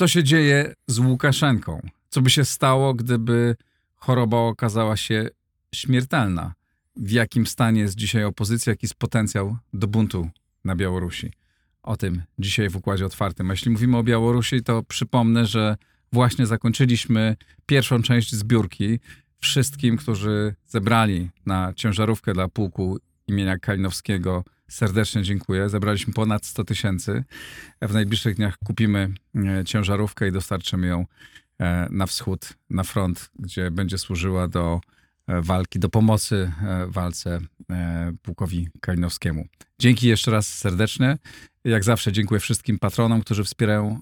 Co się dzieje z Łukaszenką? Co by się stało, gdyby choroba okazała się śmiertelna? W jakim stanie jest dzisiaj opozycja? Jaki jest potencjał do buntu na Białorusi? O tym dzisiaj w Układzie Otwartym. A jeśli mówimy o Białorusi, to przypomnę, że właśnie zakończyliśmy pierwszą część zbiórki wszystkim, którzy zebrali na ciężarówkę dla pułku imienia Kalinowskiego. Serdecznie dziękuję. Zebraliśmy ponad 100 tysięcy. W najbliższych dniach kupimy e, ciężarówkę i dostarczymy ją e, na wschód, na front, gdzie będzie służyła do e, walki, do pomocy walce pułkowi Kalinowskiemu. Dzięki jeszcze raz serdecznie. Jak zawsze dziękuję wszystkim patronom, którzy wspierają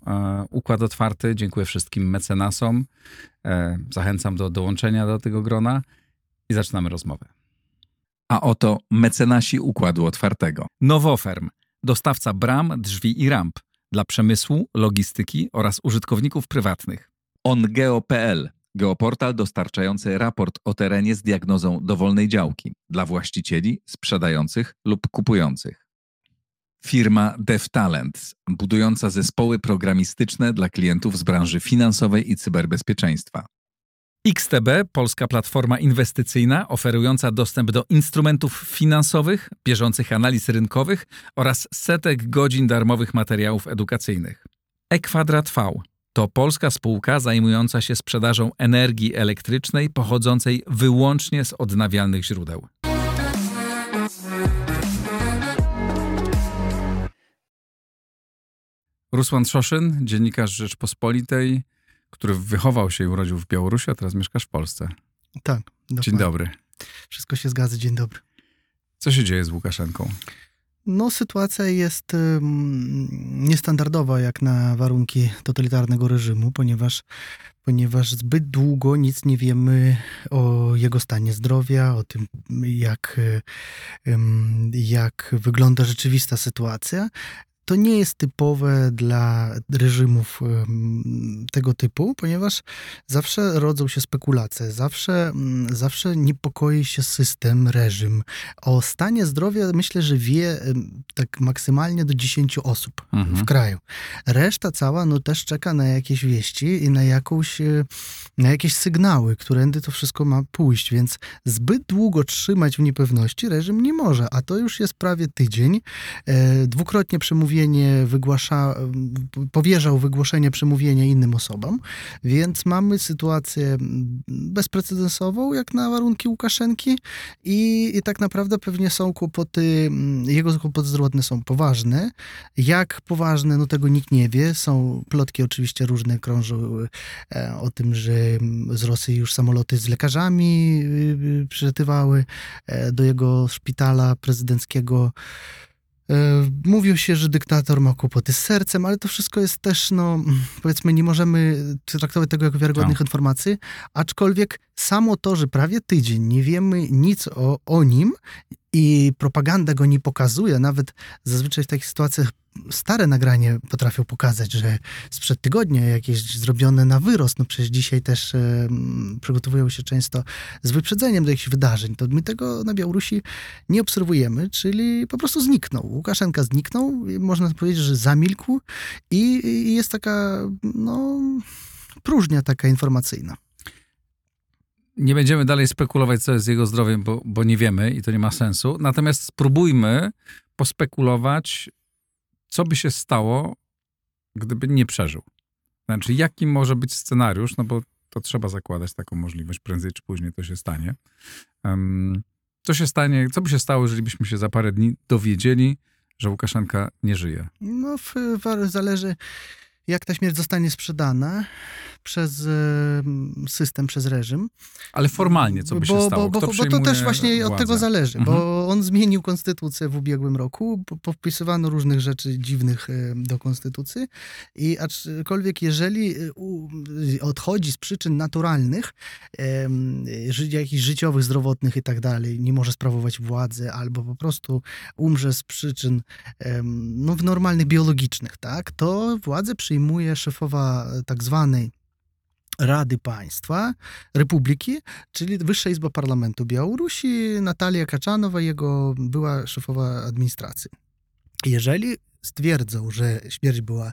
Układ Otwarty. Dziękuję wszystkim mecenasom. Zachęcam do dołączenia do tego grona i zaczynamy rozmowę. A oto mecenasi Układu Otwartego. Nowoferm, dostawca bram, drzwi i ramp dla przemysłu, logistyki oraz użytkowników prywatnych. OnGeo.pl, geoportal dostarczający raport o terenie z diagnozą dowolnej działki dla właścicieli, sprzedających lub kupujących. Firma DevTalent, budująca zespoły programistyczne dla klientów z branży finansowej i cyberbezpieczeństwa. XTB, polska platforma inwestycyjna oferująca dostęp do instrumentów finansowych, bieżących analiz rynkowych oraz setek godzin darmowych materiałów edukacyjnych. E-Kwadrat V to polska spółka zajmująca się sprzedażą energii elektrycznej pochodzącej wyłącznie z odnawialnych źródeł. Rusłan Trzoszyn, dziennikarz Rzeczpospolitej, który wychował się i urodził w Białorusi, a teraz mieszkasz w Polsce. Tak. Dokładnie. Dzień dobry. Wszystko się zgadza, dzień dobry. Co się dzieje z Łukaszenką? No, sytuacja jest niestandardowa jak na warunki totalitarnego reżimu, ponieważ, ponieważ zbyt długo nic nie wiemy o jego stanie zdrowia, o tym, jak, jak wygląda rzeczywista sytuacja to nie jest typowe dla reżimów tego typu, ponieważ zawsze rodzą się spekulacje, zawsze, mm, zawsze niepokoi się system, reżim. O stanie zdrowia myślę, że wie tak maksymalnie do 10 osób mhm. w kraju. Reszta cała no też czeka na jakieś wieści i na, jakąś, e, na jakieś sygnały, którędy to wszystko ma pójść, więc zbyt długo trzymać w niepewności reżim nie może, a to już jest prawie tydzień. E, dwukrotnie przemówiłem przemówienie wygłasza, powierzał wygłoszenie przemówienia innym osobom, więc mamy sytuację bezprecedensową, jak na warunki Łukaszenki i, i tak naprawdę pewnie są kłopoty, jego kłopoty zdrowotne są poważne. Jak poważne, no tego nikt nie wie. Są plotki oczywiście różne krążą e, o tym, że z Rosji już samoloty z lekarzami y, y, przylatywały e, do jego szpitala prezydenckiego mówił się, że dyktator ma kłopoty z sercem, ale to wszystko jest też, no, powiedzmy, nie możemy traktować tego jako wiarygodnych no. informacji, aczkolwiek samo to, że prawie tydzień nie wiemy nic o, o nim i propaganda go nie pokazuje, nawet zazwyczaj w takich sytuacjach stare nagranie potrafią pokazać, że sprzed tygodnia jakieś zrobione na wyrost, no przecież dzisiaj też e, przygotowują się często z wyprzedzeniem do jakichś wydarzeń, to my tego na Białorusi nie obserwujemy, czyli po prostu zniknął. Łukaszenka zniknął, można powiedzieć, że zamilkł. I, i jest taka, no, próżnia taka informacyjna. Nie będziemy dalej spekulować, co jest z jego zdrowiem, bo, bo nie wiemy i to nie ma sensu. Natomiast spróbujmy pospekulować, co by się stało, gdyby nie przeżył. Znaczy, jaki może być scenariusz, no bo to trzeba zakładać taką możliwość, prędzej czy później to się stanie. Um, co się stanie, co by się stało, jeżeli byśmy się za parę dni dowiedzieli, że Łukaszenka nie żyje? No, w, w, zależy jak ta śmierć zostanie sprzedana przez e, system, przez reżim. Ale formalnie, co by się bo, stało? Bo, bo, bo to też właśnie władzę? od tego zależy, mhm. bo on zmienił konstytucję w ubiegłym roku, powpisywano różnych rzeczy dziwnych e, do konstytucji i aczkolwiek jeżeli e, odchodzi z przyczyn naturalnych, jakichś życiowych, zdrowotnych i tak dalej, nie może sprawować władzy albo po prostu umrze z przyczyn no, normalnych, biologicznych, tak, to władzę przyjmuje przyjmuje szefowa e, tak zwanej Rady Państwa Republiki, czyli Wyższa Izba Parlamentu Białorusi, Natalia Kaczanowa, jego była szefowa administracji. Jeżeli stwierdzą, że śmierć była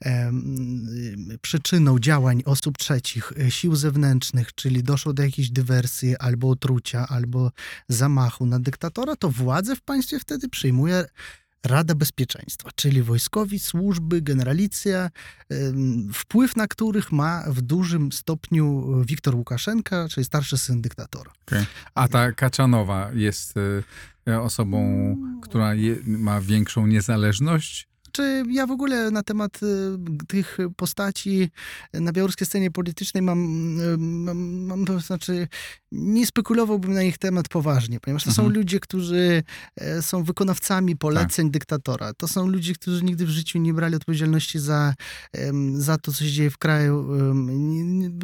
em, przyczyną działań osób trzecich, e, sił zewnętrznych, czyli doszło do jakiejś dywersji albo otrucia, albo zamachu na dyktatora, to władzę w państwie wtedy przyjmuje Rada Bezpieczeństwa, czyli wojskowi, służby, generalicja, wpływ na których ma w dużym stopniu Wiktor Łukaszenka, czyli starszy syn dyktatora. A ta Kaczanowa jest y, osobą, która je, ma większą niezależność? Czy ja w ogóle na temat y, tych postaci na białoruskiej scenie politycznej mam, y, mam, mam to znaczy nie spekulowałbym na ich temat poważnie, ponieważ to są Mhm. ludzie, którzy e, są wykonawcami poleceń dyktatora. To są ludzie, którzy nigdy w życiu nie brali odpowiedzialności za, za to, co się dzieje w kraju.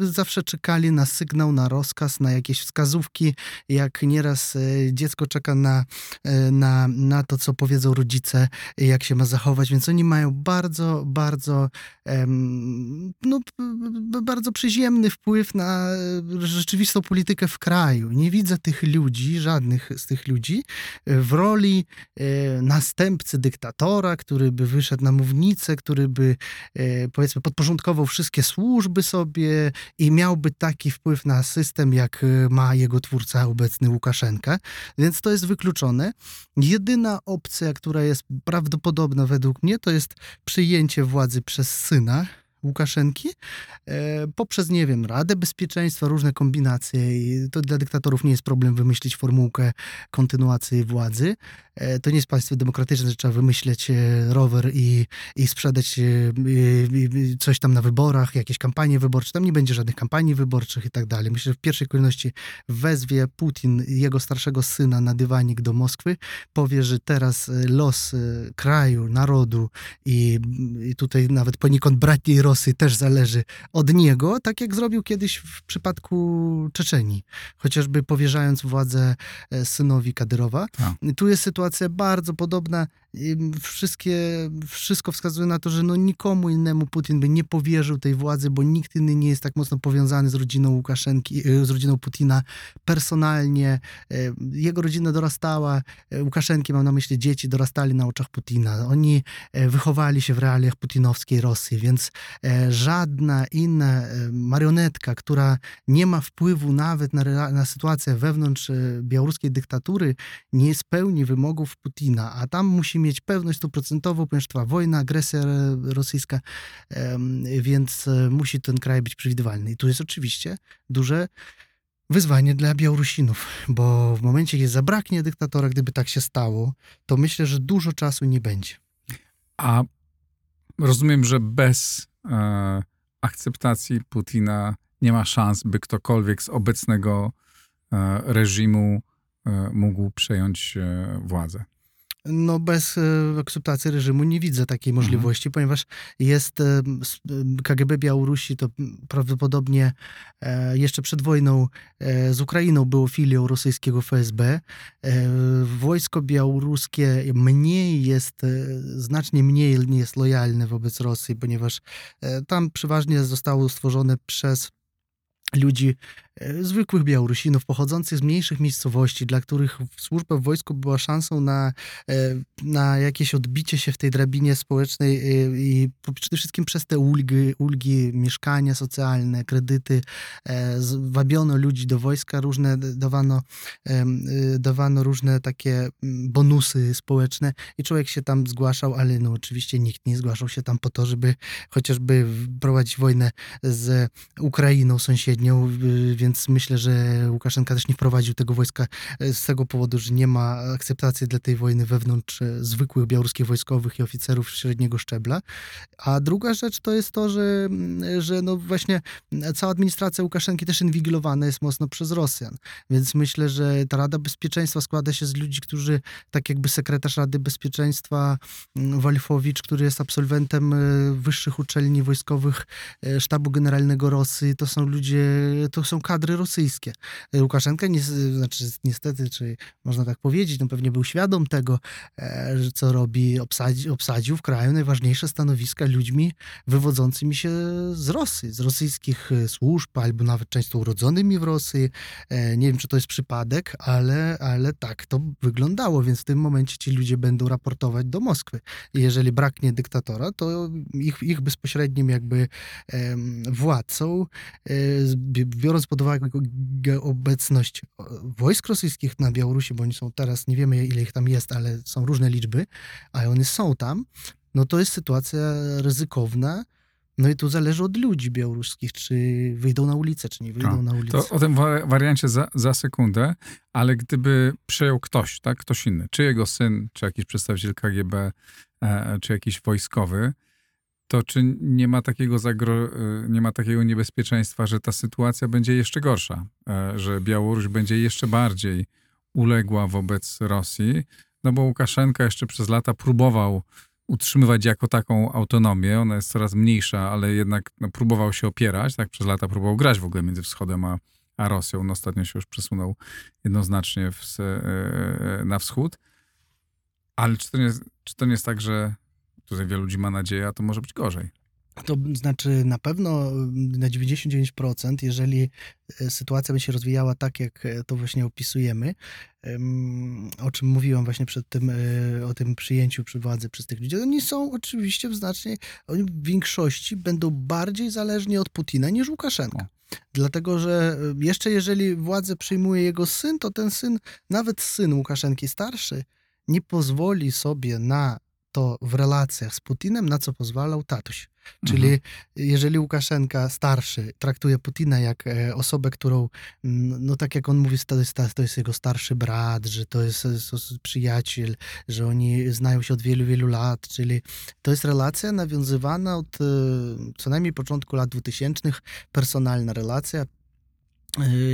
Zawsze czekali na sygnał, na rozkaz, na jakieś wskazówki. Jak nieraz e, dziecko czeka na, e, na, na to, co powiedzą rodzice, jak się ma zachować, więc oni mają bardzo, bardzo, no, bardzo przyziemny wpływ na e, rzeczywistą politykę w kraju. Nie widzę tych ludzi, żadnych z tych ludzi, w roli e, następcy dyktatora, który by wyszedł na mównicę, który by e, powiedzmy podporządkował wszystkie służby sobie i miałby taki wpływ na system, jak ma jego twórca obecny Łukaszenka. Więc to jest wykluczone. Jedyna opcja, która jest prawdopodobna według mnie, to jest przyjęcie władzy przez syna Łukaszenki e, poprzez, nie wiem, Radę Bezpieczeństwa, różne kombinacje. I to dla dyktatorów nie jest problem wymyślić formułkę kontynuacji władzy. E, to nie jest państwo demokratyczne, że trzeba wymyśleć e, rower i, i sprzedać coś tam na wyborach, jakieś kampanie wyborcze. Tam nie będzie żadnych kampanii wyborczych i tak dalej. Myślę, że w pierwszej kolejności wezwie Putin jego starszego syna na dywanik do Moskwy, powie, że teraz los kraju, narodu i, i tutaj nawet poniekąd bratniej Rosji też zależy od niego, tak jak zrobił kiedyś w przypadku Czeczenii, chociażby powierzając władzę e, synowi Kadyrowa. Tak. Tu jest sytuacja bardzo podobna. Wszystkie, wszystko wskazuje na to, że no nikomu innemu Putin by nie powierzył tej władzy, bo nikt inny nie jest tak mocno powiązany z rodziną Łukaszenki, e, z rodziną Putina personalnie. E, Jego rodzina dorastała, e, Łukaszenki, mam na myśli dzieci, dorastali na oczach Putina. Oni wychowali się w realiach putinowskiej Rosji, więc żadna inna marionetka, która nie ma wpływu nawet na, na sytuację wewnątrz białoruskiej dyktatury, nie spełni wymogów Putina, a tam musi mieć pewność stuprocentową, ponieważ trwa wojna, agresja rosyjska, więc e, musi ten kraj być przewidywalny. I tu jest oczywiście duże wyzwanie dla Białorusinów, bo w momencie, kiedy zabraknie dyktatora, gdyby tak się stało, to myślę, że dużo czasu nie będzie. A rozumiem, że bez e, akceptacji Putina nie ma szans, by ktokolwiek z obecnego e, reżimu e, mógł przejąć e, władzę. No bez e, akceptacji reżimu nie widzę takiej możliwości, ponieważ jest e, e, KGB Białorusi, to prawdopodobnie jeszcze przed wojną z Ukrainą było filią rosyjskiego FSB. Wojsko białoruskie mniej jest, znacznie mniej nie jest lojalne wobec Rosji, ponieważ tam przeważnie zostało stworzone przez ludzi zwykłych Białorusinów pochodzących z mniejszych miejscowości, dla których służba w wojsku była szansą na, e, na jakieś odbicie się w tej drabinie społecznej e, i przede wszystkim przez te ulgi, ulgi mieszkania socjalne, kredyty. e, Wabiono ludzi do wojska, różne dawano, dawano różne takie mm, bonusy społeczne i człowiek się tam zgłaszał, ale no oczywiście nikt nie zgłaszał się tam po to, żeby chociażby prowadzić wojnę z Ukrainą sąsiednią, y, więc myślę, że Łukaszenka też nie wprowadził tego wojska y, z tego powodu, że nie ma akceptacji dla tej wojny wewnątrz y, zwykłych białoruskich wojskowych i oficerów średniego szczebla. A druga rzecz to jest to, że, mm, że no właśnie cała administracja Łukaszenki też inwigilowana jest mocno przez Rosjan. Więc myślę, że ta Rada Bezpieczeństwa składa się z ludzi, którzy, tak jakby sekretarz Rady Bezpieczeństwa mm, Walfowicz, który jest absolwentem y, wyższych uczelni wojskowych Sztabu Generalnego Rosji, to są ludzie, to są kadry rosyjskie. Łukaszenka, nie, znaczy niestety, czy można tak powiedzieć, no pewnie był świadom tego, e, co robi, obsadzi, obsadził w kraju najważniejsze stanowiska ludźmi wywodzącymi się z Rosji, z rosyjskich e, służb, albo nawet często urodzonymi w Rosji. E, nie wiem, czy to jest przypadek, ale, ale tak to wyglądało, więc w tym momencie ci ludzie będą raportować do Moskwy. Jeżeli braknie dyktatora, to ich, ich bezpośrednim jakby władcą, biorąc pod uwagę obecność wojsk rosyjskich na Białorusi, bo oni są teraz, nie wiemy ile ich tam jest, ale są różne liczby, a one są tam, no to jest sytuacja ryzykowna. No i tu zależy od ludzi białoruskich, czy wyjdą na ulicę, czy nie wyjdą no, na ulicę. To o tym wariancie za, za sekundę, ale gdyby przejął ktoś, tak, ktoś inny, czy jego syn, czy jakiś przedstawiciel KGB, e, czy jakiś wojskowy, to czy nie ma takiego zagro... E, nie ma takiego niebezpieczeństwa, że ta sytuacja będzie jeszcze gorsza, e, że Białoruś będzie jeszcze bardziej uległa wobec Rosji, no bo Łukaszenka jeszcze przez lata próbował utrzymywać jako taką autonomię. Ona jest coraz mniejsza, ale jednak no, próbował się opierać, tak przez lata próbował grać w ogóle między wschodem a, a Rosją. No, ostatnio się już przesunął jednoznacznie w, e, e, na wschód. Ale czy to, nie, czy to nie jest tak, że tutaj wielu ludzi ma nadzieję, a to może być gorzej? To znaczy na pewno na 99%, jeżeli e, sytuacja by się rozwijała tak, jak e, to właśnie opisujemy, o czym mówiłam właśnie przed tym, o tym przyjęciu przy władzy przez tych ludzi, oni są oczywiście w znacznej, oni w większości będą bardziej zależni od Putina niż Łukaszenka. Dlatego, że jeszcze jeżeli władzę przyjmuje jego syn, to ten syn, nawet syn Łukaszenki starszy, nie pozwoli sobie na to w relacjach z Putinem, na co pozwalał tatuś. Czyli mhm. jeżeli Łukaszenka starszy traktuje Putina jak e, osobę, którą, no tak jak on mówi, to jest, to jest jego starszy brat, że to jest, przyjaciel, że oni znają się od wielu, wielu lat, czyli to jest relacja nawiązywana od e, co najmniej początku lat 2000, personalna relacja.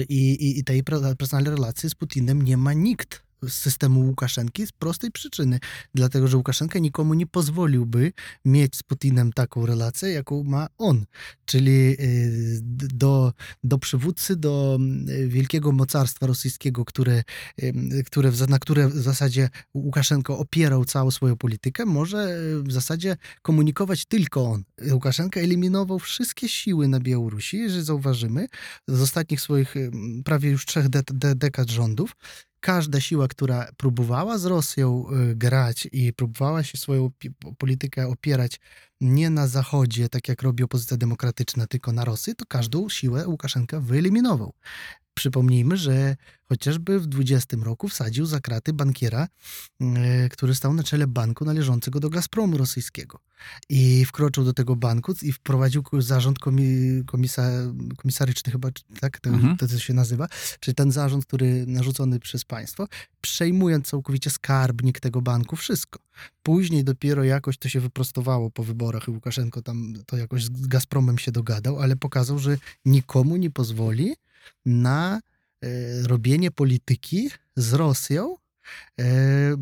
I, i, i tej personalnej relacji z Putinem nie ma nikt systemu Łukaszenki z prostej przyczyny. Dlatego, że Łukaszenka nikomu nie pozwoliłby mieć z Putinem taką relację, jaką ma on. Czyli y, do, do przywódcy, do y, wielkiego mocarstwa rosyjskiego, które, y, które, na które w zasadzie Łukaszenko opierał całą swoją politykę, może w zasadzie komunikować tylko on. Łukaszenka eliminował wszystkie siły na Białorusi, jeżeli zauważymy, z ostatnich swoich prawie już trzech de de dekad rządów, każda siła, która próbowała z Rosją y, grać i próbowała się swoją politykę opierać nie na Zachodzie, tak jak robi opozycja demokratyczna, tylko na Rosji, to każdą siłę Łukaszenka wyeliminował. Przypomnijmy, że chociażby w 20 roku wsadził za kraty bankiera, e, który stał na czele banku należącego do Gazpromu rosyjskiego. I wkroczył do tego banku i wprowadził zarząd komi, komisa, komisaryczny chyba, tak to, mhm. to, to się nazywa, czyli ten zarząd, który narzucony przez państwo, przejmując całkowicie skarbnik tego banku, wszystko. Później dopiero jakoś to się wyprostowało po wyborach i Łukaszenko tam to jakoś z Gazpromem się dogadał, ale pokazał, że nikomu nie pozwoli na e, robienie polityki z Rosją, e,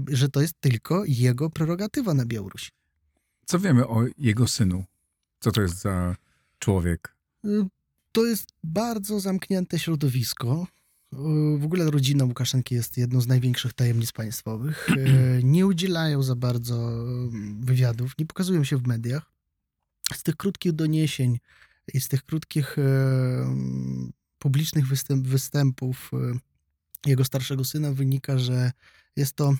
że to jest tylko jego prerogatywa na Białorusi. Co wiemy o jego synu? Co to jest za człowiek? E, to jest bardzo zamknięte środowisko. W ogóle rodzina Łukaszenki jest jedną z największych tajemnic państwowych. Nie udzielają za bardzo wywiadów, nie pokazują się w mediach. Z tych krótkich doniesień i z tych krótkich publicznych występ, występów e, jego starszego syna wynika, że jest to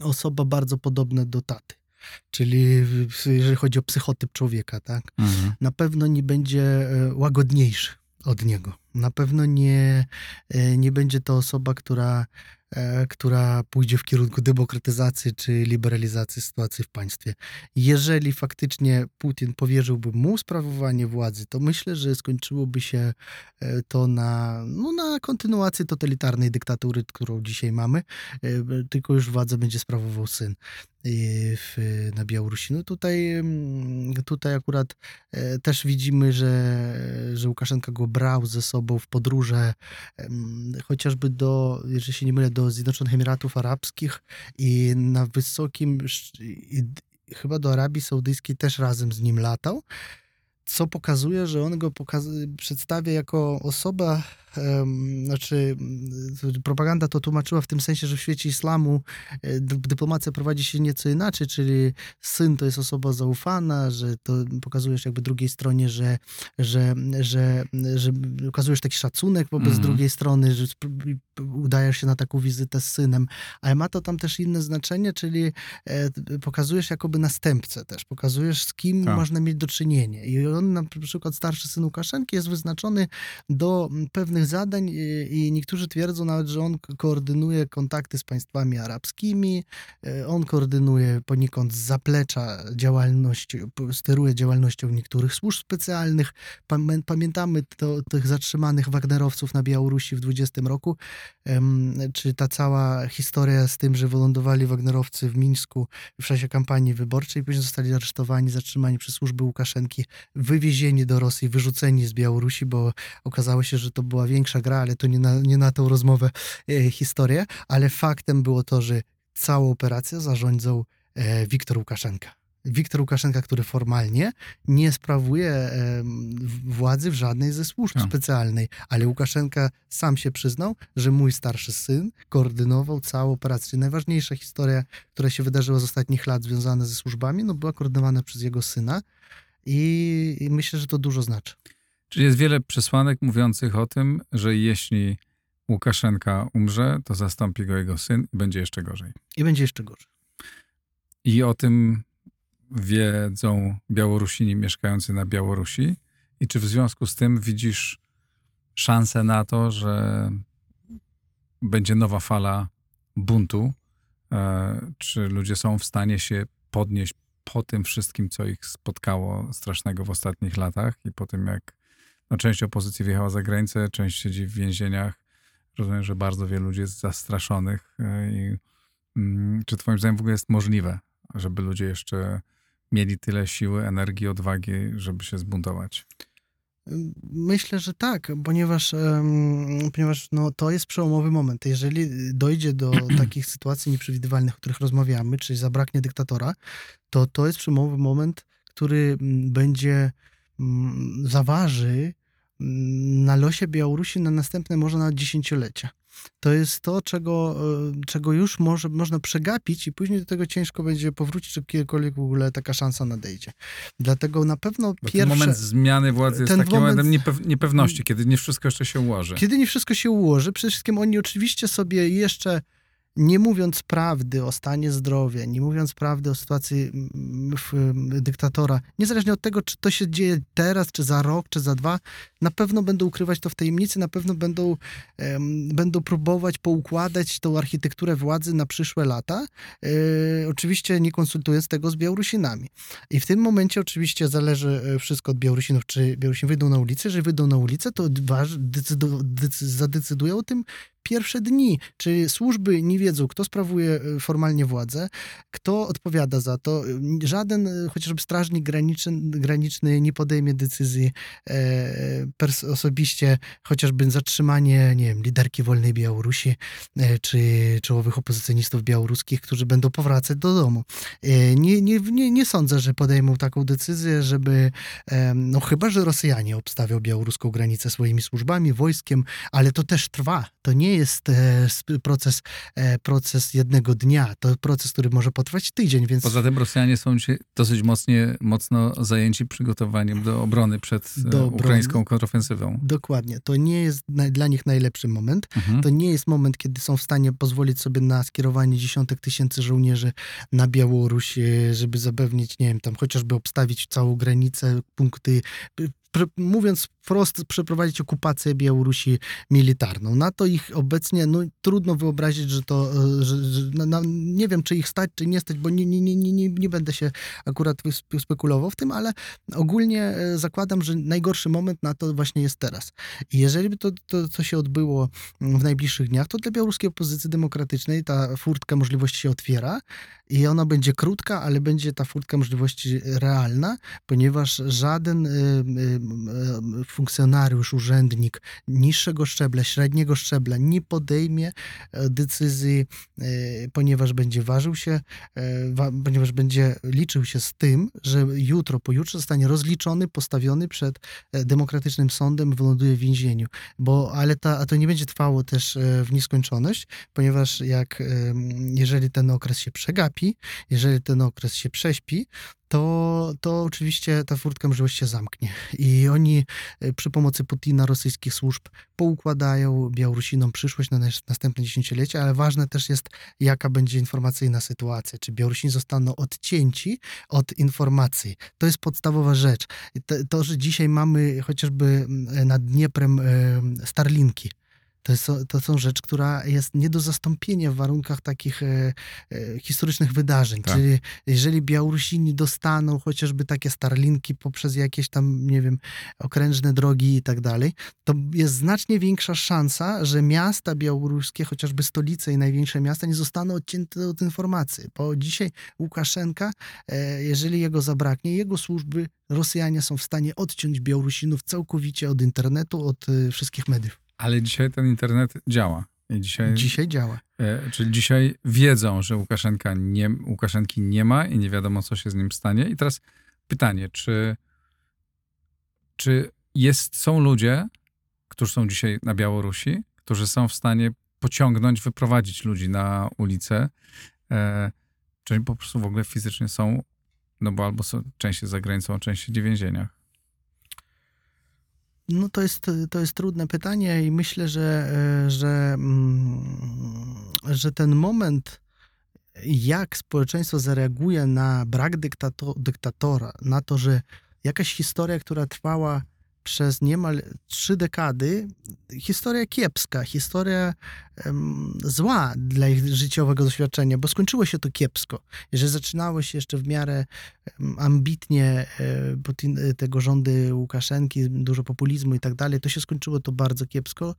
osoba bardzo podobna do taty. Czyli jeżeli chodzi o psychotyp człowieka, tak? Mhm. Na pewno nie będzie e, łagodniejszy od niego. Na pewno nie, e, nie będzie to osoba, która która pójdzie w kierunku demokratyzacji czy liberalizacji sytuacji w państwie. Jeżeli faktycznie Putin powierzyłby mu sprawowanie władzy, to myślę, że skończyłoby się e, to na, no, na kontynuacji totalitarnej dyktatury, którą dzisiaj mamy, e, tylko już władzę będzie sprawował syn w, na Białorusi. No tutaj, mm, tutaj akurat też widzimy, że, że Łukaszenka go brał ze sobą w podróże, chociażby do, jeżeli się nie mylę, do Zjednoczonych Emiratów Arabskich i na wysokim, i chyba do Arabii Saudyjskiej też razem z nim latał. co pokazuje, że on go pokaz- przedstawia jako osoba, znaczy m, propaganda to tłumaczyła w tym sensie, że w świecie islamu e, dy- dyplomacja prowadzi się nieco inaczej, czyli syn to jest osoba zaufana, że to pokazujesz jakby drugiej stronie, że, że, że, że okazujesz taki szacunek wobec Mhm. drugiej strony, że udajesz się na taką wizytę z synem, ale ma to tam też inne znaczenie, czyli e, pokazujesz jakoby następcę też, pokazujesz z kim Tak. można mieć do czynienia. I on, na przykład starszy syn Łukaszenki jest wyznaczony do mm, zadań i, niektórzy twierdzą nawet, że on ko- koordynuje kontakty z państwami arabskimi, e, on koordynuje poniekąd z zaplecza działalność, steruje działalnością niektórych służb specjalnych. Pamię- Pamiętamy to, tych zatrzymanych Wagnerowców na Białorusi w 20 roku, czy ta cała historia z tym, że wylądowali Wagnerowcy w Mińsku w czasie kampanii wyborczej, później zostali aresztowani, zatrzymani przez służby Łukaszenki, wywiezieni do Rosji, wyrzuceni z Białorusi, bo okazało się, że to była większa gra, ale to nie na, nie na tą rozmowę e, historię, ale faktem było to, że całą operację zarządzał e, Wiktor Łukaszenka. Wiktor Łukaszenka, który formalnie nie sprawuje w- władzy w żadnej ze służb Tak. specjalnej, ale Łukaszenka sam się przyznał, że mój starszy syn koordynował całą operację. Najważniejsza historia, która się wydarzyła z ostatnich lat związana ze służbami, no była koordynowana przez jego syna i, i myślę, że to dużo znaczy. Czyli jest wiele przesłanek mówiących o tym, że jeśli Łukaszenka umrze, to zastąpi go jego syn i będzie jeszcze gorzej. I będzie jeszcze gorzej. I o tym wiedzą Białorusini mieszkający na Białorusi. I czy w związku z tym widzisz szansę na to, że będzie nowa fala buntu? E, Czy ludzie są w stanie się podnieść po tym wszystkim, co ich spotkało strasznego w ostatnich latach i po tym, jak no, część opozycji wyjechała za granicę, część siedzi w więzieniach. Rozumiem, że bardzo wielu ludzi jest zastraszonych. e, I, mm, czy twoim zdaniem w ogóle jest możliwe, żeby ludzie jeszcze mieli tyle siły, energii, odwagi, żeby się zbuntować? Myślę, że tak, ponieważ, ponieważ no, to jest przełomowy moment. Jeżeli dojdzie do takich sytuacji nieprzewidywalnych, o których rozmawiamy, czyli zabraknie dyktatora, to to jest przełomowy moment, który mm, będzie zaważy mm, na losie Białorusi na następne może nawet dziesięciolecia. To jest to, czego, e, czego już może, można przegapić i później do tego ciężko będzie powrócić, czy kiedykolwiek w ogóle taka szansa nadejdzie. Dlatego na pewno Bo pierwsze... ten moment zmiany władzy jest takim moment- momentem niepew- niepewności, kiedy nie wszystko jeszcze się ułoży. Kiedy nie wszystko się ułoży, przede wszystkim oni oczywiście sobie jeszcze nie mówiąc prawdy o stanie zdrowia, nie mówiąc prawdy o sytuacji mm, w, mm, dyktatora, niezależnie od tego, czy to się dzieje teraz, czy za rok, czy za dwa, na pewno będą ukrywać to w tajemnicy, na pewno będą, em, będą próbować poukładać tą architekturę władzy na przyszłe lata, e, oczywiście nie konsultując tego z Białorusinami. I w tym momencie oczywiście zależy e, wszystko od Białorusinów, czy Białorusini wyjdą na ulicę. Jeżeli wyjdą na ulicę, to decydu, decy, zadecydują o tym pierwsze dni, czyli służby nie wiedzą, kto sprawuje e, formalnie władzę, kto odpowiada za to. Żaden e, chociażby strażnik graniczny, graniczny nie podejmie decyzji e, osobiście, chociażby zatrzymanie, nie wiem, liderki wolnej Białorusi, e, czy czołowych opozycjonistów białoruskich, którzy będą powracać do domu. E, Nie, nie, nie, nie sądzę, że podejmą taką decyzję, żeby, no chyba, że Rosjanie obstawią białoruską granicę swoimi służbami, wojskiem, ale to też trwa. To nie jest e, proces, e, proces jednego dnia. To proces, który może potrwać tydzień, więc Poza tym Rosjanie są dosyć mocnie, mocno zajęci przygotowaniem do obrony przed e, Do obrony. ukraińską kontrofensywą. dokładnie. To nie jest dla nich najlepszy moment. Mhm. To nie jest moment, kiedy są w stanie pozwolić sobie na skierowanie dziesiątek tysięcy żołnierzy na Białoruś, żeby zapewnić, nie wiem, tam chociażby obstawić całą granicę, punkty. Mówiąc wprost, przeprowadzić okupację Białorusi militarną. Na to ich obecnie, no trudno wyobrazić, że to, e, że, że no, nie wiem, czy ich stać, czy nie stać, bo nie, nie, nie, nie, nie, będę się akurat sp- spekulował w tym, ale ogólnie e, zakładam, że najgorszy moment na to właśnie jest teraz. I jeżeli by to, to, się odbyło w najbliższych dniach, to dla białoruskiej opozycji demokratycznej ta furtka możliwości się otwiera i ona będzie krótka, ale będzie ta furtka możliwości realna, ponieważ żaden e, funkcjonariusz, urzędnik niższego szczebla, średniego szczebla nie podejmie e, decyzji, ponieważ będzie ważył się, ponieważ będzie liczył się z tym, że jutro, pojutrze zostanie rozliczony, postawiony przed demokratycznym sądem, wyląduje w więzieniu. Bo, ale ta, to nie będzie trwało też w nieskończoność, ponieważ jak jeżeli ten okres się przegapi, jeżeli ten okres się prześpi, to, to oczywiście ta furtka możliwości się zamknie. I oni e, przy pomocy Putina, rosyjskich służb poukładają Białorusinom przyszłość na następne dziesięciolecie, ale ważne też jest, jaka będzie informacyjna sytuacja. Czy Białorusini zostaną odcięci od informacji. To jest podstawowa rzecz. To, to że dzisiaj mamy chociażby nad Dnieprem e, Starlinki, to, jest, to są rzecz, która jest nie do zastąpienia w warunkach takich e, e, historycznych wydarzeń. Tak. Czyli jeżeli Białorusini dostaną chociażby takie starlinki poprzez jakieś tam, nie wiem, okrężne drogi i tak dalej, to jest znacznie większa szansa, że miasta białoruskie, chociażby stolice i największe miasta, nie zostaną odcięte od informacji. Bo dzisiaj Łukaszenka, e, jeżeli jego zabraknie, jego służby, Rosjanie są w stanie odciąć Białorusinów całkowicie od internetu, od e, wszystkich mediów. Ale dzisiaj ten internet działa. I dzisiaj, dzisiaj działa. E, czyli dzisiaj wiedzą, że Łukaszenka nie, Łukaszenki nie ma i nie wiadomo, co się z nim stanie. I teraz pytanie, czy, czy jest, są ludzie, którzy są dzisiaj na Białorusi, którzy są w stanie pociągnąć, wyprowadzić ludzi na ulicę, e, czy po prostu w ogóle fizycznie są, no bo albo są częściej za granicą, częściej w więzieniach. No to jest, to jest trudne pytanie i myślę, że, e, że, mm, że ten moment, jak społeczeństwo zareaguje na brak dyktato, dyktatora, na to, że jakaś historia, która trwała przez niemal trzy dekady historia kiepska, historia um, zła dla ich życiowego doświadczenia, bo skończyło się to kiepsko. Jeżeli zaczynało się jeszcze w miarę um, ambitnie um, tego rządy Łukaszenki, dużo populizmu i tak dalej, to się skończyło to bardzo kiepsko,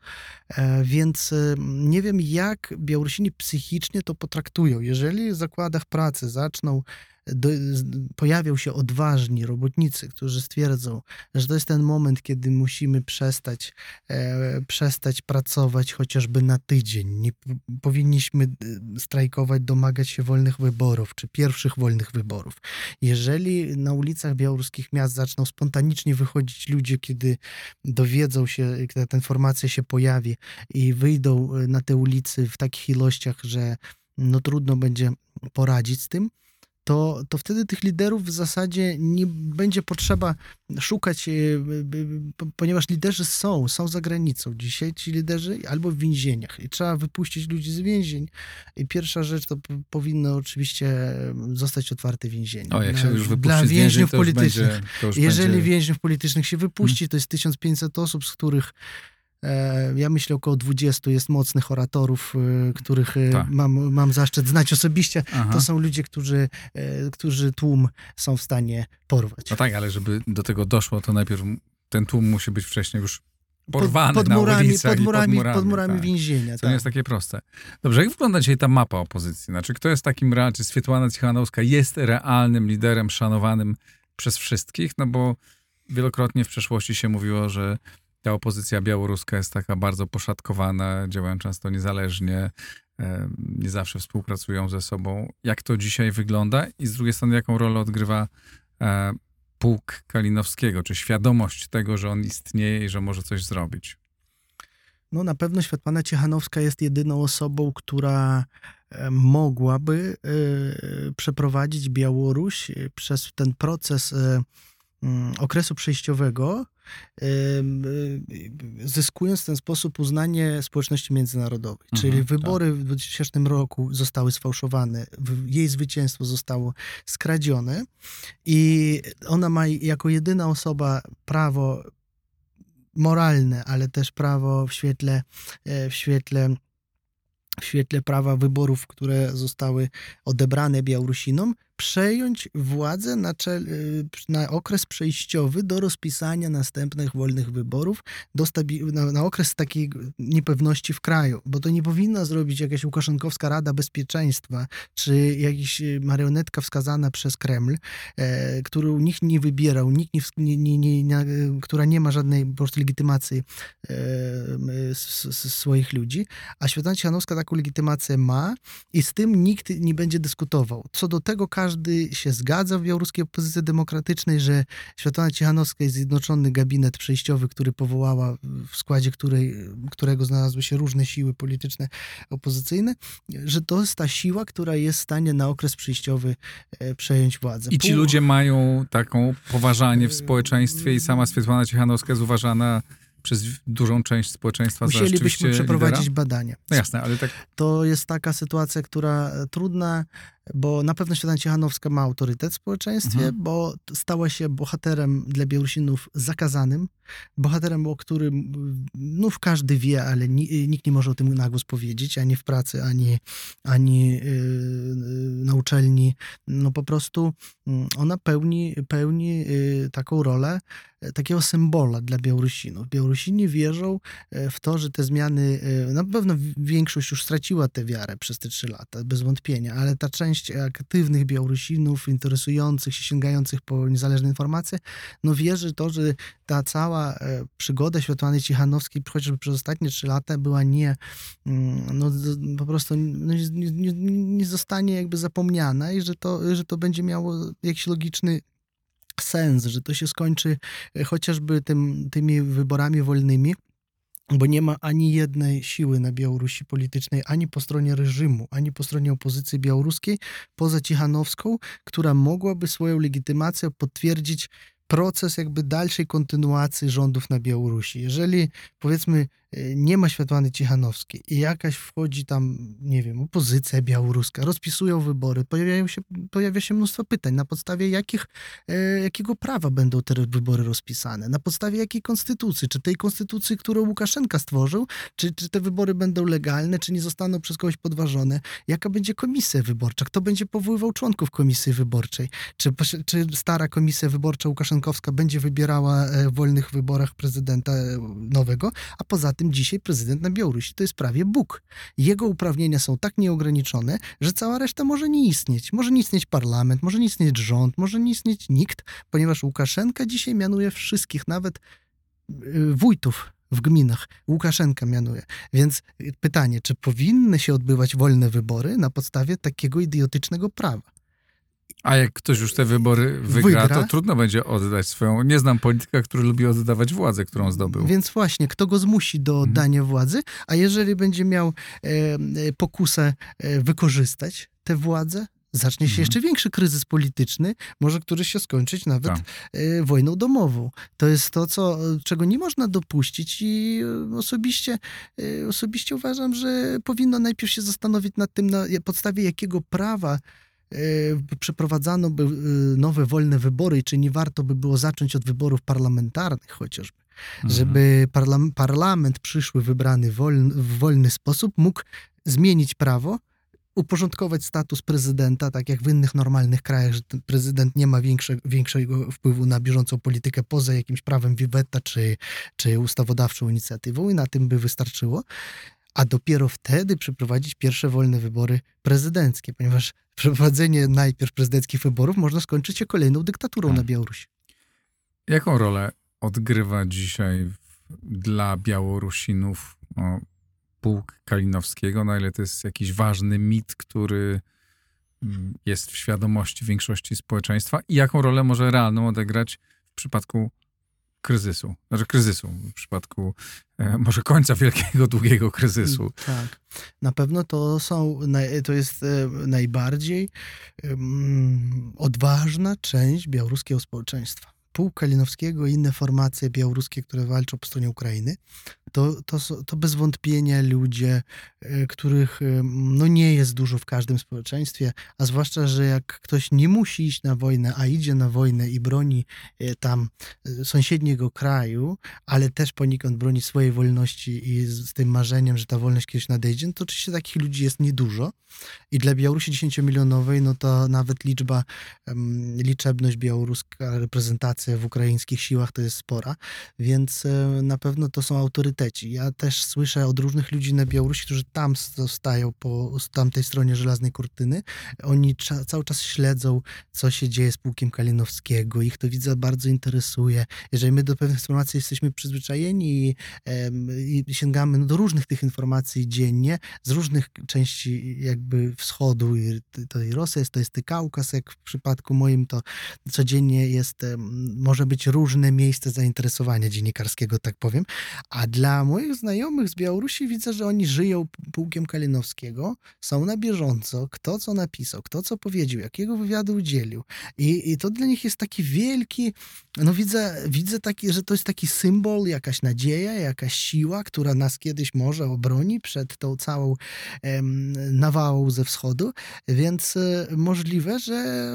e, więc nie wiem jak Białorusini psychicznie to potraktują. Jeżeli w zakładach pracy zaczną do, pojawią się odważni robotnicy, którzy stwierdzą, że to jest ten moment, kiedy musimy przestać, e, przestać pracować chociażby na tydzień. Nie powinniśmy e, strajkować, domagać się wolnych wyborów, czy pierwszych wolnych wyborów. Jeżeli na ulicach białoruskich miast zaczną spontanicznie wychodzić ludzie, kiedy dowiedzą się, kiedy ta informacja się pojawi i wyjdą e, na te ulicy w takich ilościach, że no trudno będzie poradzić z tym, to, to wtedy tych liderów w zasadzie nie będzie potrzeba szukać, e, ponieważ liderzy są, są za granicą. Dzisiaj ci liderzy albo w więzieniach i trzeba wypuścić ludzi z więzień. I pierwsza rzecz to powinno oczywiście zostać otwarte więzienie. O, jak się już wypuści Dla więźniów politycznych. Będzie, Jeżeli będzie... więźniów politycznych się wypuści, hmm. to jest 1500 osób, z których ja myślę, około 20 jest mocnych oratorów, e, których e, tak. mam, mam zaszczyt znać osobiście. Aha. To są ludzie, którzy, którzy tłum są w stanie porwać. No tak, ale żeby do tego doszło, to najpierw ten tłum musi być wcześniej już porwany pod, pod murami, na ulicach pod murami, pod murami, pod murami tak. więzienia. To tak. nie jest takie proste. Dobrze, jak wygląda dzisiaj ta mapa opozycji? Znaczy, kto jest takim, czy Swietłana Cichanowska jest realnym liderem, szanowanym przez wszystkich? No bo wielokrotnie w przeszłości się mówiło, że ta opozycja białoruska jest taka bardzo poszatkowana, działają często niezależnie, nie zawsze współpracują ze sobą. Jak to dzisiaj wygląda i z drugiej strony, jaką rolę odgrywa e, pułk Kalinowskiego, czy świadomość tego, że on istnieje i że może coś zrobić? No na pewno Światłana Ciechanowska jest jedyną osobą, która e, mogłaby e, przeprowadzić Białoruś przez ten proces okresu przejściowego, zyskując w ten sposób uznanie społeczności międzynarodowej. Mhm, Czyli wybory tak. w 2000 roku zostały sfałszowane, jej zwycięstwo zostało skradzione i ona ma jako jedyna osoba prawo moralne, ale też prawo w świetle, e, w świetle w świetle prawa wyborów, które zostały odebrane Białorusinom, przejąć władzę na, czel, y, na okres przejściowy do rozpisania następnych wolnych wyborów, do stabi- na, na okres takiej niepewności w kraju, bo to nie powinna zrobić jakaś Łukaszenkowska Rada Bezpieczeństwa, czy jakaś y, marionetka wskazana przez Kreml, e, którą nikt nie wybierał, nikt nie, nie, nie, nie, nie, która nie ma żadnej po prostu legitymacji e, s, s, swoich ludzi, a Świetlana Cichanowska taką legitymację ma i z tym nikt nie będzie dyskutował. Co do tego każdy się zgadza w białoruskiej opozycji demokratycznej, że Świetlana Cichanowska jest zjednoczony gabinet przejściowy, który powołała, w składzie której, którego znalazły się różne siły polityczne opozycyjne, że to jest ta siła, która jest w stanie na okres przejściowy e, przejąć władzę. I ci Pół- ludzie mają taką poważanie w społeczeństwie i sama Swietłana Cichanowska jest uważana przez dużą część społeczeństwa Musielibyśmy przeprowadzić lidera? badania. No jasne, ale tak to jest taka sytuacja, która trudna, bo na pewno Świetlana Cichanowska ma autorytet w społeczeństwie, Mhm. bo stała się bohaterem dla Białorusinów zakazanym, bohaterem, o którym no, każdy wie, ale ni, nikt nie może o tym na głos powiedzieć, ani w pracy, ani, ani yy, na uczelni. No po prostu mm, ona pełni, pełni yy, taką rolę e, takiego symbola dla Białorusinów. Białorusini wierzą e, w to, że te zmiany, e, na pewno większość już straciła tę wiarę przez te trzy lata, bez wątpienia, ale ta część aktywnych Białorusinów, interesujących się, sięgających po niezależne informacje, no wierzy to, że ta cała e, przygoda Światłany Cichanowskiej, chociażby przez ostatnie trzy lata, była nie, mm, no po prostu no, nie, nie, nie zostanie jakby zapomniana i że to, że to będzie miało jakiś logiczny sens, że to się skończy e, chociażby tym, tymi wyborami wolnymi, bo nie ma ani jednej siły na Białorusi politycznej, ani po stronie reżimu, ani po stronie opozycji białoruskiej, poza Cichanowską, która mogłaby swoją legitymację potwierdzić proces jakby dalszej kontynuacji rządów na Białorusi. Jeżeli powiedzmy nie ma Światłany Cichanowskiej i jakaś wchodzi tam, nie wiem, opozycja białoruska, rozpisują wybory, pojawiają się, pojawia się mnóstwo pytań, na podstawie jakich, e, jakiego prawa będą te wybory rozpisane, na podstawie jakiej konstytucji, czy tej konstytucji, którą Łukaszenka stworzył, czy, czy te wybory będą legalne, czy nie zostaną przez kogoś podważone, jaka będzie komisja wyborcza, kto będzie powoływał członków komisji wyborczej, czy, czy stara komisja wyborcza Łukaszenkowska będzie wybierała e, w wolnych wyborach prezydenta e, nowego, a poza tym dzisiaj prezydent na Białorusi to jest prawie Bóg. Jego uprawnienia są tak nieograniczone, że cała reszta może nie istnieć. Może nie istnieć parlament, może nie istnieć rząd, może nie istnieć nikt, ponieważ Łukaszenka dzisiaj mianuje wszystkich, nawet y, wójtów w gminach. Łukaszenka mianuje. Więc y, pytanie, czy powinny się odbywać wolne wybory na podstawie takiego idiotycznego prawa? A jak ktoś już te wybory wygra, Wygra? to trudno będzie oddać swoją. Nie znam polityka, który lubi oddawać władzę, którą zdobył. Więc właśnie, kto go zmusi do Mhm. oddania władzy, a jeżeli będzie miał e, e, pokusę e, wykorzystać tę władzę, zacznie się Mhm. jeszcze większy kryzys polityczny, może który się skończyć nawet Tak. e, wojną domową. To jest to, co, czego nie można dopuścić i e, osobiście, osobiście uważam, że powinno najpierw się zastanowić nad tym, na podstawie jakiego prawa przeprowadzano by e, nowe wolne wybory i czy nie warto by było zacząć od wyborów parlamentarnych chociażby Mhm. żeby parlam- parlament przyszły wybrany woln- w wolny sposób mógł zmienić prawo, uporządkować status prezydenta, tak jak w innych normalnych krajach, że prezydent nie ma większe, większego wpływu na bieżącą politykę poza jakimś prawem weta czy, czy ustawodawczą inicjatywą i na tym by wystarczyło. A dopiero wtedy przeprowadzić pierwsze wolne wybory prezydenckie, ponieważ przeprowadzenie najpierw prezydenckich wyborów można skończyć się kolejną dyktaturą Tak. na Białorusi. Jaką rolę odgrywa dzisiaj dla Białorusinów no, pułk Kalinowskiego? Na ile to jest jakiś ważny mit, który mm, jest w świadomości większości społeczeństwa? I jaką rolę może realną odegrać w przypadku kryzysu? Znaczy kryzysu, w przypadku e, może końca wielkiego, długiego kryzysu. Tak. Na pewno to są, to jest e, najbardziej odważna część białoruskiego społeczeństwa. Pułk Kalinowskiego i inne formacje białoruskie, które walczą po stronie Ukrainy, to, to, to bez wątpienia ludzie, e, których e, no nie jest dużo w każdym społeczeństwie, a zwłaszcza, że jak ktoś nie musi iść na wojnę, a idzie na wojnę i broni e, tam sąsiedniego kraju, ale też poniekąd broni swojej wolności i z, tym marzeniem, że ta wolność kiedyś nadejdzie, no to oczywiście takich ludzi jest niedużo. I dla Białorusi 10-milionowej, no to nawet liczba, liczebność białoruska, reprezentacja w ukraińskich siłach to jest spora, więc na pewno to są Ja też słyszę od różnych ludzi na Białorusi, którzy tam zostają po tamtej stronie żelaznej kurtyny. Oni cza, cały czas śledzą, co się dzieje z pułkiem Kalinowskiego. Ich to widzę bardzo interesuje. Jeżeli my do pewnych informacji jesteśmy przyzwyczajeni i, i sięgamy do różnych tych informacji dziennie, z różnych części jakby wschodu, i to i Rosja jest, to jest Kaukaz, jak w przypadku moim, to codziennie jest, może być różne miejsce zainteresowania dziennikarskiego, tak powiem. A dla moich znajomych z Białorusi widzę, że oni żyją pułkiem Kalinowskiego, są na bieżąco, kto co napisał, kto co powiedział, jakiego wywiadu udzielił. I, i to dla nich jest taki wielki, no widzę, widzę taki, że to jest taki symbol, jakaś nadzieja, jakaś siła, która nas kiedyś może obroni przed tą całą em, nawałą ze wschodu, więc e, możliwe, że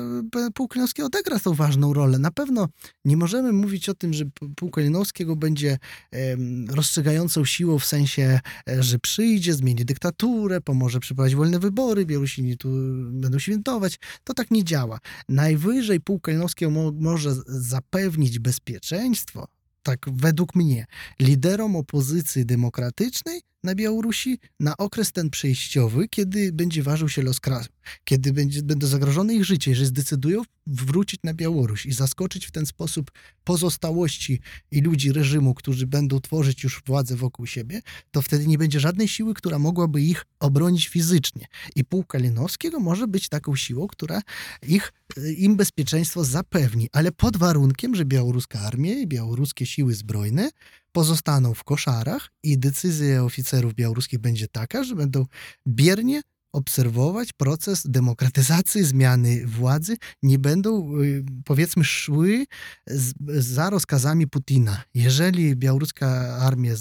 pułk Kalinowski odegra tą ważną rolę. Na pewno nie możemy mówić o tym, że pułk Kalinowskiego będzie em, rozstrzygającą siłą w sensie, e, że przyjdzie, zmieni dyktaturę, pomoże przeprowadzić wolne wybory, Białorusini tu będą świętować. To tak nie działa. Najwyżej pułk Kalinowskiego mo- może zapewnić bezpieczeństwo, tak według mnie, liderom opozycji demokratycznej na Białorusi na okres ten przejściowy, kiedy będzie ważył się los kraju, kiedy będzie, będą zagrożone ich życie, że zdecydują wrócić na Białoruś i zaskoczyć w ten sposób pozostałości i ludzi reżimu, którzy będą tworzyć już władzę wokół siebie, to wtedy nie będzie żadnej siły, która mogłaby ich obronić fizycznie. I pułk Kalinowskiego może być taką siłą, która ich, im bezpieczeństwo zapewni, ale pod warunkiem, że białoruska armia i białoruskie siły zbrojne pozostaną w koszarach i decyzja oficerów białoruskich będzie taka, że będą biernie obserwować proces demokratyzacji, zmiany władzy, nie będą, y, powiedzmy, szły z, za rozkazami Putina. Jeżeli białoruska armia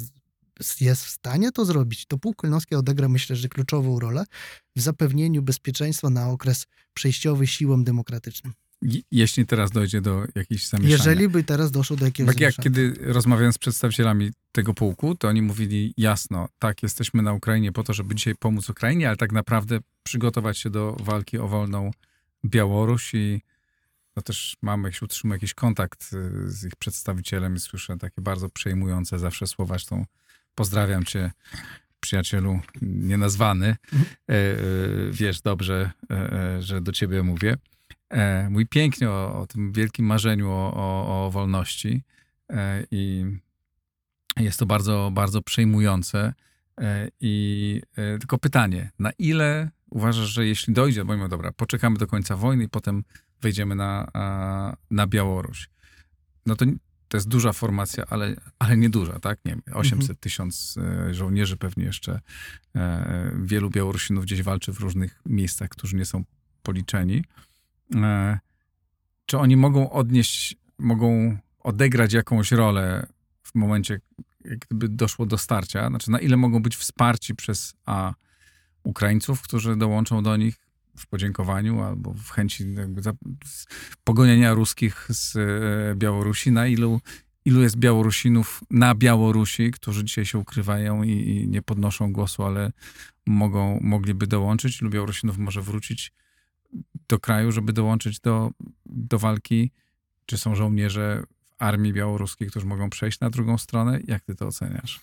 jest w stanie to zrobić, to pułk Kalinowski odegra, myślę, że kluczową rolę w zapewnieniu bezpieczeństwa na okres przejściowy siłom demokratycznym. Je- Jeśli teraz dojdzie do jakichś zamieszania. Jeżeli by teraz doszło do jakiegoś Tak jak kiedy rozmawiałem z przedstawicielami tego pułku, to oni mówili jasno, tak, jesteśmy na Ukrainie po to, żeby dzisiaj pomóc Ukrainie, ale tak naprawdę przygotować się do walki o wolną Białoruś i no też mamy, jeśli utrzymujemy jakiś kontakt y, z ich przedstawicielem i słyszę takie bardzo przejmujące zawsze słowa, zresztą pozdrawiam cię, przyjacielu nienazwany, e, e, wiesz dobrze, e, że do ciebie mówię. E, mój pięknie o, o tym wielkim marzeniu o, o, o wolności e, i jest to bardzo, bardzo przejmujące. E, I tylko pytanie, na ile uważasz, że jeśli dojdzie, bo mówimy, dobra, poczekamy do końca wojny i potem wejdziemy na, na Białoruś. No to, to jest duża formacja, ale, ale nie duża, tak? Nie wiem, 800 tysiąc e, żołnierzy pewnie jeszcze. Wielu Białorusinów gdzieś walczy w różnych miejscach, którzy nie są policzeni. E, czy oni mogą odnieść, mogą odegrać jakąś rolę w momencie, gdyby doszło do starcia? Znaczy, na ile mogą być wsparci przez a Ukraińców, którzy dołączą do nich w podziękowaniu albo w chęci pogonienia ruskich z e, Białorusi, na ilu, ilu jest Białorusinów na Białorusi, którzy dzisiaj się ukrywają i, i nie podnoszą głosu, ale mogą, mogliby dołączyć, ilu Białorusinów może wrócić do kraju, żeby dołączyć do, do walki? Czy są żołnierze w armii białoruskiej, którzy mogą przejść na drugą stronę? Jak ty to oceniasz?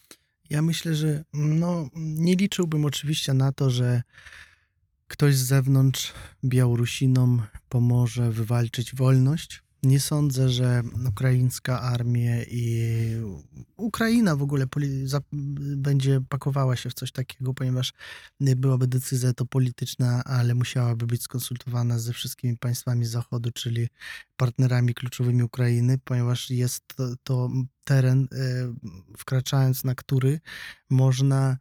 Ja myślę, że no, nie liczyłbym oczywiście na to, że ktoś z zewnątrz Białorusinom pomoże wywalczyć wolność. Nie sądzę, że ukraińska armia i Ukraina w ogóle będzie pakowała się w coś takiego, ponieważ byłaby decyzja to polityczna, ale musiałaby być skonsultowana ze wszystkimi państwami Zachodu, czyli partnerami kluczowymi Ukrainy, ponieważ jest to, to teren, e, wkraczając na który można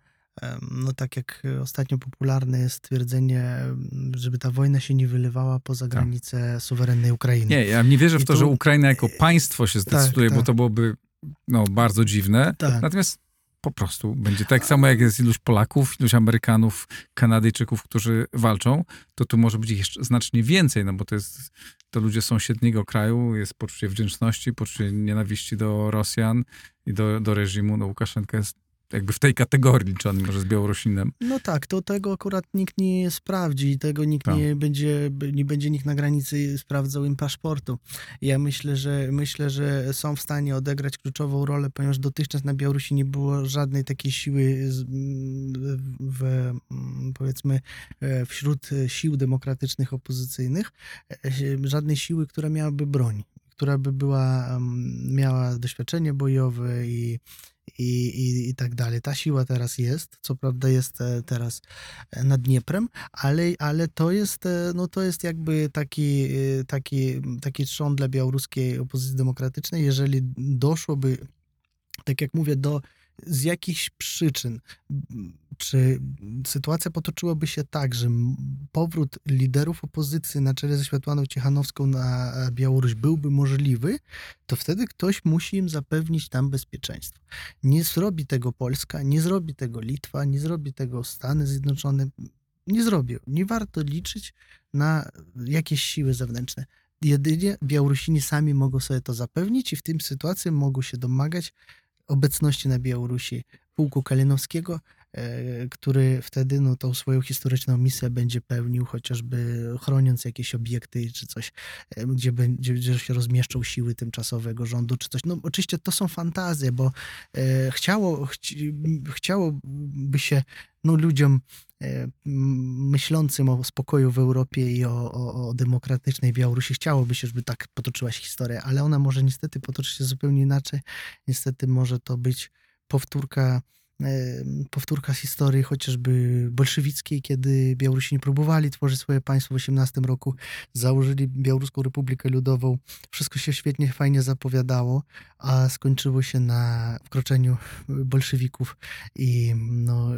no tak jak ostatnio popularne jest twierdzenie, em, żeby ta wojna się nie wylewała poza granice suwerennej Ukrainy. Nie, ja nie wierzę w to, tu- że Ukraina jako państwo się zdecyduje, bo tak. to byłoby no, bardzo dziwne. Tak. Natomiast Po prostu będzie tak samo, jak jest iluś Polaków, iluś Amerykanów, Kanadyjczyków, którzy walczą, to tu może być ich jeszcze znacznie więcej, no bo to jest, to ludzie sąsiedniego kraju, jest poczucie wdzięczności, poczucie nienawiści do Rosjan i do, do reżimu. No Łukaszenka jest jakby w tej kategorii, czy on może z Białorusinem. No tak, to tego akurat nikt nie sprawdzi tego nikt Tak. nie będzie, nie będzie nikt na granicy sprawdzał im paszportu. Ja myślę, że myślę, że są w stanie odegrać kluczową rolę, ponieważ dotychczas na Białorusi nie było żadnej takiej siły w, m, powiedzmy e, wśród sił demokratycznych opozycyjnych, e, żadnej siły, która miałaby broń, która by była, em, miała doświadczenie bojowe i i, i, i tak dalej. Ta siła teraz jest, co prawda jest e, teraz e, nad Dnieprem, ale, ale to jest, e, no to jest jakby taki, taki, taki trzon dla białoruskiej opozycji demokratycznej, jeżeli doszłoby, tak jak mówię, do z jakichś przyczyn, czy sytuacja potoczyłaby się tak, że powrót liderów opozycji na czele ze Światłaną Cichanowską na e, Białoruś byłby możliwy, to wtedy ktoś musi im zapewnić tam bezpieczeństwo. Nie zrobi tego Polska, nie zrobi tego Litwa, nie zrobi tego Stany Zjednoczone. Nie zrobią. Nie warto liczyć na jakieś siły zewnętrzne. Jedynie Białorusini sami mogą sobie to zapewnić i w tym sytuacji mogą się domagać obecności na Białorusi pułku Kalinowskiego, e, który wtedy no, tą swoją historyczną misję będzie pełnił, chociażby chroniąc jakieś obiekty czy coś, e, gdzie, będzie, gdzie się rozmieszczą siły tymczasowego rządu czy coś. No oczywiście to są fantazje, bo e, chciało, chci, chciałoby się no, ludziom myślącym o spokoju w Europie i o, o, o demokratycznej Białorusi chciałoby się, żeby tak potoczyła się historia, ale ona może niestety potoczyć się zupełnie inaczej. Niestety może to być powtórka, e, powtórka z historii chociażby bolszewickiej, kiedy Białorusini próbowali tworzyć swoje państwo w 18 roku, założyli Białoruską Republikę Ludową. Wszystko się świetnie, fajnie zapowiadało, a skończyło się na wkroczeniu bolszewików i, no,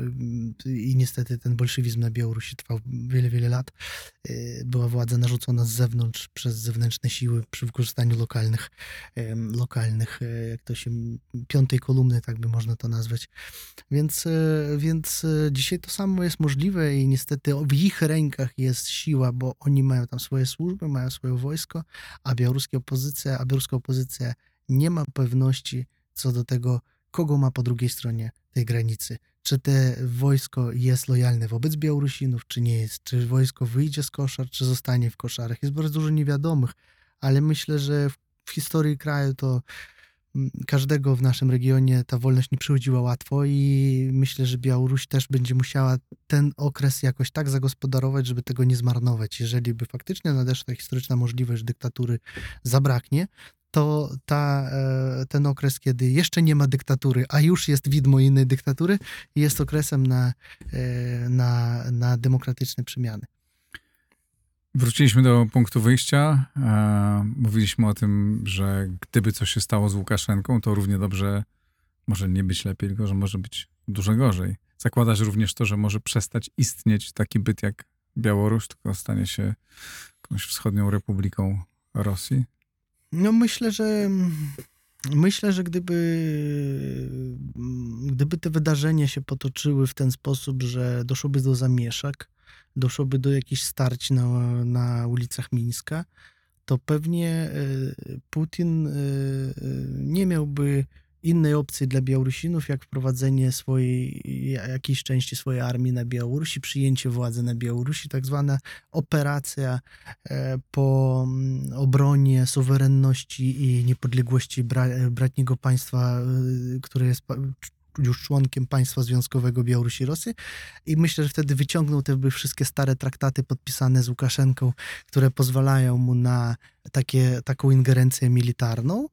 i niestety ten bolszewizm na Białorusi trwał wiele, wiele lat. E, Była władza narzucona z zewnątrz przez zewnętrzne siły przy wykorzystaniu lokalnych, lokalnych, e, jak to się, piątej kolumny, tak by można to nazwać. Więc, e, więc e, dzisiaj to samo jest możliwe i niestety w ich rękach jest siła, bo oni mają tam swoje służby, mają swoje wojsko, a białoruskie opozycja, a białoruska opozycja nie ma pewności co do tego, kogo ma po drugiej stronie tej granicy. Czy te wojsko jest lojalne wobec Białorusinów, czy nie jest? Czy wojsko wyjdzie z koszar, czy zostanie w koszarach? Jest bardzo dużo niewiadomych, ale myślę, że w, w historii kraju to każdego w naszym regionie ta wolność nie przychodziła łatwo i myślę, że Białoruś też będzie musiała ten okres jakoś tak zagospodarować, żeby tego nie zmarnować. Jeżeli by faktycznie nadeszła historyczna możliwość, dyktatury zabraknie, to ta, e, ten okres, kiedy jeszcze nie ma dyktatury, a już jest widmo innej dyktatury, jest okresem na, e, na, na demokratyczne przemiany. Wróciliśmy do punktu wyjścia. E, mówiliśmy o tym, że gdyby coś się stało z Łukaszenką, to równie dobrze może nie być lepiej, tylko że może być dużo gorzej. Zakładasz również to, że może przestać istnieć taki byt jak Białoruś, tylko stanie się jakąś wschodnią republiką Rosji? No myślę, że myślę, że gdyby, gdyby te wydarzenia się potoczyły w ten sposób, że doszłoby do zamieszek, doszłoby do jakichś starć na, na ulicach Mińska, to pewnie e, Putin e, e, nie miałby innej opcji dla Białorusinów, jak wprowadzenie swojej, jakiejś części swojej armii na Białorusi, przyjęcie władzy na Białorusi, tak zwana operacja po mm, obronie suwerenności i niepodległości bra, bratniego państwa, które jest już członkiem państwa związkowego Białorusi Rosji. I myślę, że wtedy wyciągnął te wszystkie stare traktaty podpisane z Łukaszenką, które pozwalają mu na takie, taką ingerencję militarną.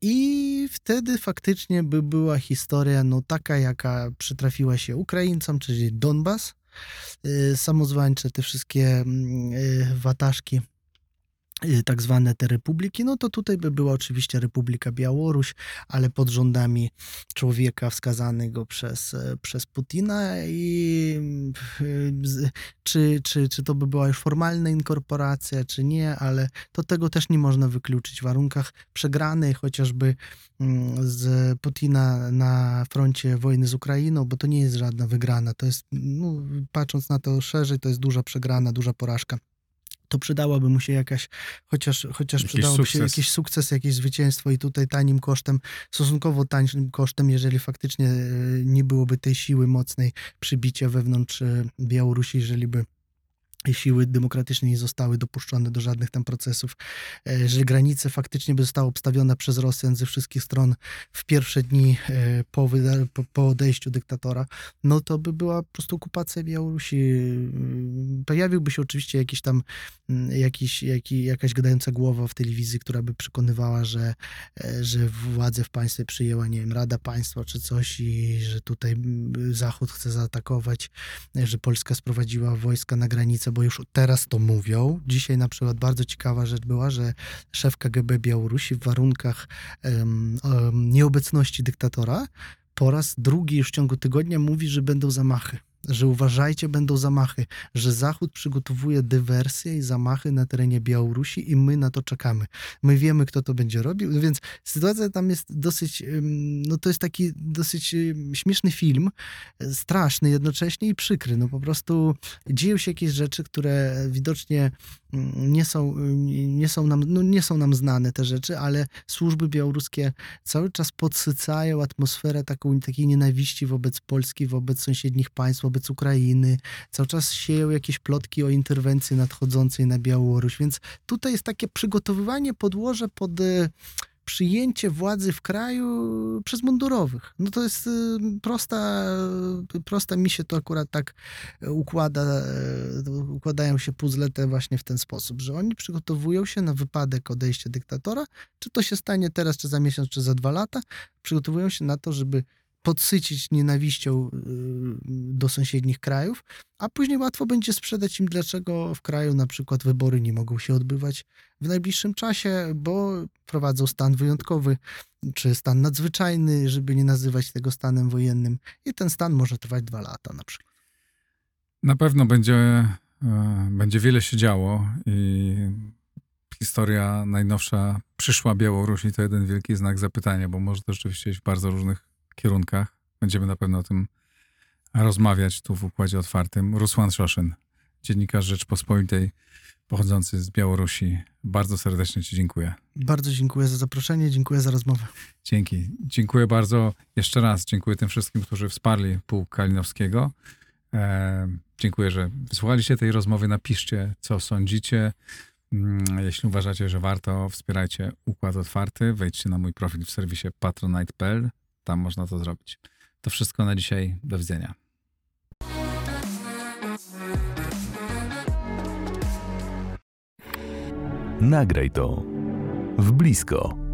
I wtedy faktycznie by była historia no, taka, jaka przytrafiła się Ukraińcom, czyli Donbas, y, samozwańcze, te wszystkie mm, y, wataszki tak zwane te republiki, no to tutaj by była oczywiście Republika Białoruś, ale pod rządami człowieka wskazanego przez, e, przez Putina i y, z- czy, czy, czy to by była już formalna inkorporacja, czy nie, ale to tego też nie można wykluczyć w warunkach przegranej chociażby mm, z Putina na froncie wojny z Ukrainą, bo to nie jest żadna wygrana, to jest, no, patrząc na to szerzej, to jest duża przegrana, duża porażka. To przydałaby mu się jakaś, chociaż, chociaż Jakiś przydałoby się sukces. jakiś sukces, jakieś zwycięstwo i tutaj tanim kosztem, stosunkowo tanim kosztem, jeżeli faktycznie e, nie byłoby tej siły mocnej przybicia wewnątrz e, Białorusi, jeżeli by siły demokratyczne nie zostały dopuszczone do żadnych tam procesów. E, Jeżeli granice faktycznie by została obstawiona przez Rosjan ze wszystkich stron w pierwsze dni e, po, po, odejściu dyktatora, no to by była po prostu okupacja Białorusi. Mm, Pojawiłby się oczywiście jakiś tam mm, jakiś, jaki, jakaś gadająca głowa w telewizji, która by przekonywała, że, e, że władzę w państwie przyjęła, nie wiem, Rada Państwa czy coś i że tutaj mm, Zachód chce zaatakować że Polska sprowadziła wojska na granicę, bo już teraz to mówią. Dzisiaj na przykład bardzo ciekawa rzecz była, że szef KGB Białorusi w warunkach em, em, nieobecności dyktatora po raz drugi już w ciągu tygodnia mówi, że będą zamachy. Że uważajcie, będą zamachy, że Zachód przygotowuje dywersje i zamachy na terenie Białorusi i my na to czekamy. My wiemy, kto to będzie robił, no więc sytuacja tam jest dosyć, no to jest taki dosyć śmieszny film, straszny jednocześnie i przykry. No po prostu dzieją się jakieś rzeczy, które widocznie nie są, nie są, nam, no nie są nam znane te rzeczy, ale służby białoruskie cały czas podsycają atmosferę taką, takiej nienawiści wobec Polski, wobec sąsiednich państw, wobec Ukrainy. Cały czas sieją jakieś plotki o interwencji nadchodzącej na Białoruś, więc tutaj jest takie przygotowywanie podłoże pod e, przyjęcie władzy w kraju przez mundurowych. No to jest y, prosta, y, prosta mi się to akurat tak układa, y, układają się puzzle te właśnie w ten sposób, że oni przygotowują się na wypadek odejścia dyktatora, czy to się stanie teraz, czy za miesiąc, czy za dwa lata, przygotowują się na to, żeby podsycić nienawiścią y, do sąsiednich krajów, a później łatwo będzie sprzedać im, dlaczego w kraju na przykład wybory nie mogą się odbywać w najbliższym czasie, bo prowadzą stan wyjątkowy czy stan nadzwyczajny, żeby nie nazywać tego stanem wojennym. I ten stan może trwać dwa lata na przykład. Na pewno będzie, e, będzie wiele się działo i historia najnowsza przyszła Białorusi to jeden wielki znak zapytania, bo może to rzeczywiście iść w bardzo różnych kierunkach. Będziemy na pewno o tym rozmawiać tu w Układzie Otwartym. Rusłan Szoszyn, dziennikarz Rzeczpospolitej pochodzący z Białorusi. Bardzo serdecznie Ci dziękuję. Bardzo dziękuję za zaproszenie, dziękuję za rozmowę. Dzięki. Dziękuję bardzo. Jeszcze raz dziękuję tym wszystkim, którzy wsparli Pułk Kalinowskiego. E, dziękuję, że wysłuchaliście tej rozmowy. Napiszcie, co sądzicie. Mm, Jeśli uważacie, że warto, wspierajcie Układ Otwarty. Wejdźcie na mój profil w serwisie patronite.pl. Tam można to zrobić. To wszystko na dzisiaj. Do widzenia. Nagraj to w blisko.